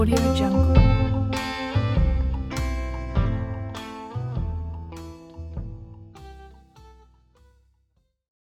Audio Jungle.